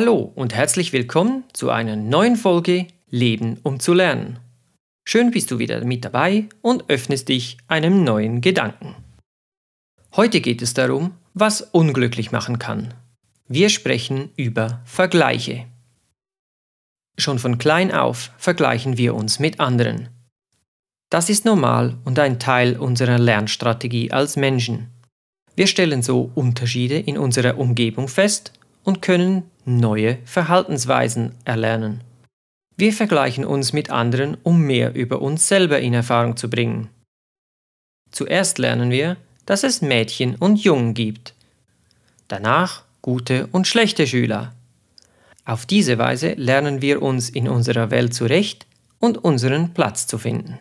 Hallo und herzlich willkommen zu einer neuen Folge Leben um zu lernen. Schön bist du wieder mit dabei und öffnest dich einem neuen Gedanken. Heute geht es darum, was unglücklich machen kann. Wir sprechen über Vergleiche. Schon von klein auf vergleichen wir uns mit anderen. Das ist normal und ein Teil unserer Lernstrategie als Menschen. Wir stellen so Unterschiede in unserer Umgebung fest und können neue Verhaltensweisen erlernen. Wir vergleichen uns mit anderen, um mehr über uns selber in Erfahrung zu bringen. Zuerst lernen wir, dass es Mädchen und Jungen gibt. Danach gute und schlechte Schüler. Auf diese Weise lernen wir uns in unserer Welt zurecht und unseren Platz zu finden.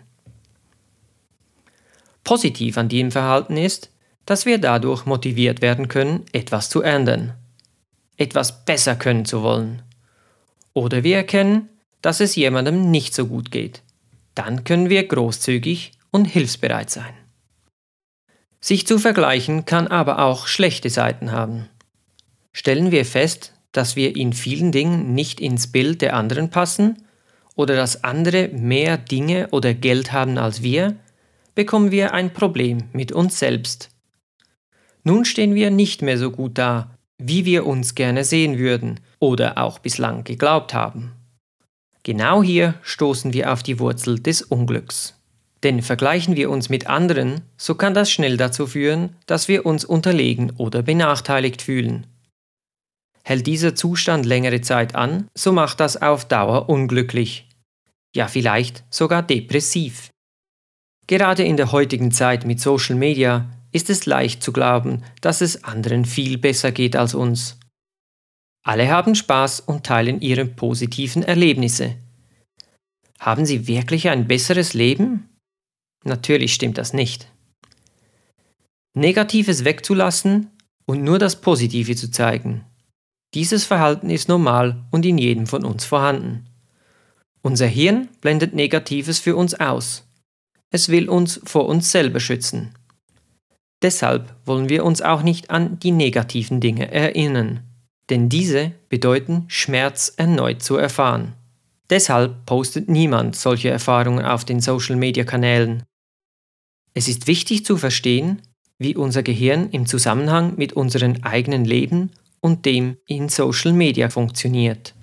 Positiv an diesem Verhalten ist, dass wir dadurch motiviert werden können, etwas zu ändern, etwas besser können zu wollen. Oder wir erkennen, dass es jemandem nicht so gut geht. Dann können wir großzügig und hilfsbereit sein. Sich zu vergleichen kann aber auch schlechte Seiten haben. Stellen wir fest, dass wir in vielen Dingen nicht ins Bild der anderen passen oder dass andere mehr Dinge oder Geld haben als wir, bekommen wir ein Problem mit uns selbst. Nun stehen wir nicht mehr so gut da, wie wir uns gerne sehen würden oder auch bislang geglaubt haben. Genau hier stoßen wir auf die Wurzel des Unglücks. Denn vergleichen wir uns mit anderen, so kann das schnell dazu führen, dass wir uns unterlegen oder benachteiligt fühlen. Hält dieser Zustand längere Zeit an, so macht das auf Dauer unglücklich. Ja, vielleicht sogar depressiv. Gerade in der heutigen Zeit mit Social Media ist es leicht zu glauben, dass es anderen viel besser geht als uns. Alle haben Spaß und teilen ihre positiven Erlebnisse. Haben sie wirklich ein besseres Leben? Natürlich stimmt das nicht. Negatives wegzulassen und nur das Positive zu zeigen. Dieses Verhalten ist normal und in jedem von uns vorhanden. Unser Hirn blendet Negatives für uns aus. Es will uns vor uns selber schützen. Deshalb wollen wir uns auch nicht an die negativen Dinge erinnern denn diese bedeuten Schmerz erneut zu erfahren. Deshalb postet niemand solche Erfahrungen auf den Social-Media-Kanälen. Es ist wichtig zu verstehen, wie unser Gehirn im Zusammenhang mit unserem eigenen Leben und dem in Social Media funktioniert.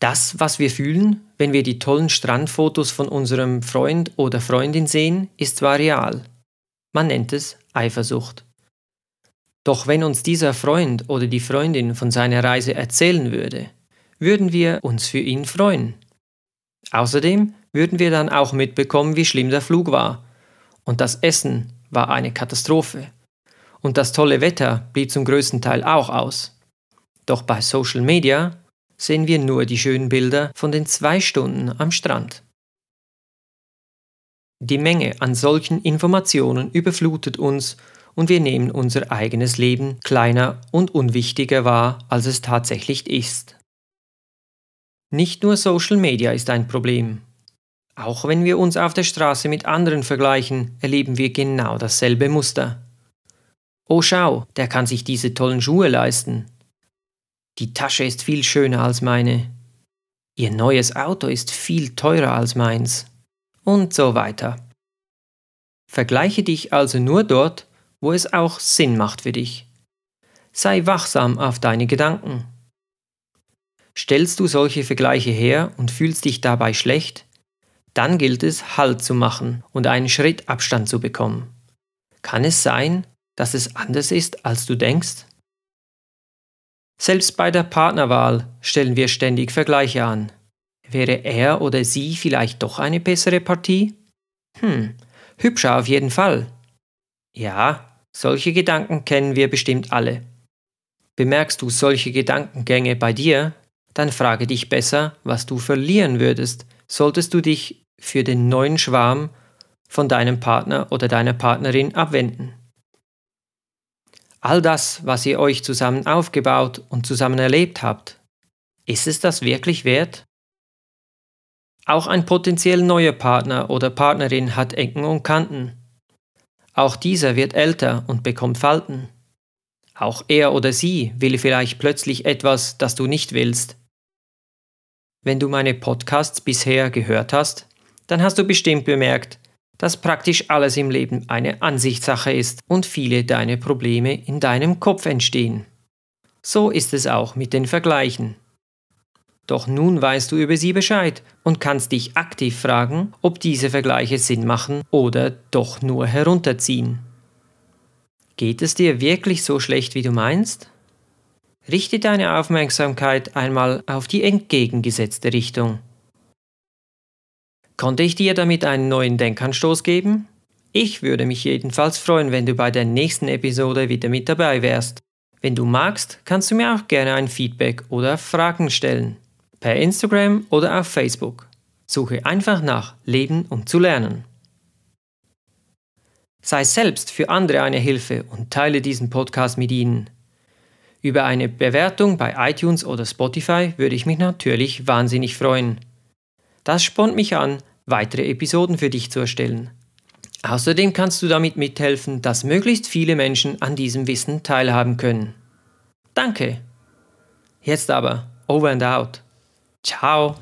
Das, was wir fühlen, wenn wir die tollen Strandfotos von unserem Freund oder Freundin sehen, ist zwar real. Man nennt es Eifersucht. Doch wenn uns dieser Freund oder die Freundin von seiner Reise erzählen würde, würden wir uns für ihn freuen. Außerdem würden wir dann auch mitbekommen, wie schlimm der Flug war. Und das Essen war eine Katastrophe. Und das tolle Wetter blieb zum größten Teil auch aus. Doch bei Social Media sehen wir nur die schönen Bilder von den zwei Stunden am Strand. Die Menge an solchen Informationen überflutet uns und wir nehmen unser eigenes Leben kleiner und unwichtiger wahr, als es tatsächlich ist. Nicht nur Social Media ist ein Problem. Auch wenn wir uns auf der Straße mit anderen vergleichen, erleben wir genau dasselbe Muster. Oh schau, der kann sich diese tollen Schuhe leisten. Die Tasche ist viel schöner als meine. Ihr neues Auto ist viel teurer als meins. Und so weiter. Vergleiche dich also nur dort, wo es auch Sinn macht für dich. Sei wachsam auf deine Gedanken. Stellst du solche Vergleiche her und fühlst dich dabei schlecht, dann gilt es, Halt zu machen und einen Schritt Abstand zu bekommen. Kann es sein, dass es anders ist, als du denkst? Selbst bei der Partnerwahl stellen wir ständig Vergleiche an. Wäre er oder sie vielleicht doch eine bessere Partie? Hm, hübscher auf jeden Fall. Ja, solche Gedanken kennen wir bestimmt alle. Bemerkst du solche Gedankengänge bei dir, dann frage dich besser, was du verlieren würdest, solltest du dich für den neuen Schwarm von deinem Partner oder deiner Partnerin abwenden. All das, was ihr euch zusammen aufgebaut und zusammen erlebt habt, ist es das wirklich wert? Auch ein potenziell neuer Partner oder Partnerin hat Ecken und Kanten. Auch dieser wird älter und bekommt Falten. Auch er oder sie will vielleicht plötzlich etwas, das du nicht willst. Wenn du meine Podcasts bisher gehört hast, dann hast du bestimmt bemerkt, dass praktisch alles im Leben eine Ansichtssache ist und viele deine Probleme in deinem Kopf entstehen. So ist es auch mit den Vergleichen. Doch nun weißt du über sie Bescheid und kannst dich aktiv fragen, ob diese Vergleiche Sinn machen oder doch nur herunterziehen. Geht es dir wirklich so schlecht, wie du meinst? Richte deine Aufmerksamkeit einmal auf die entgegengesetzte Richtung. Konnte ich dir damit einen neuen Denkanstoß geben? Ich würde mich jedenfalls freuen, wenn du bei der nächsten Episode wieder mit dabei wärst. Wenn du magst, kannst du mir auch gerne ein Feedback oder Fragen stellen. Per Instagram oder auf Facebook. Suche einfach nach Leben um zu lernen. Sei selbst für andere eine Hilfe und teile diesen Podcast mit ihnen. Über eine Bewertung bei iTunes oder Spotify würde ich mich natürlich wahnsinnig freuen. Das spornt mich an, weitere Episoden für dich zu erstellen. Außerdem kannst du damit mithelfen, dass möglichst viele Menschen an diesem Wissen teilhaben können. Danke. Jetzt aber, over and out. Ciao.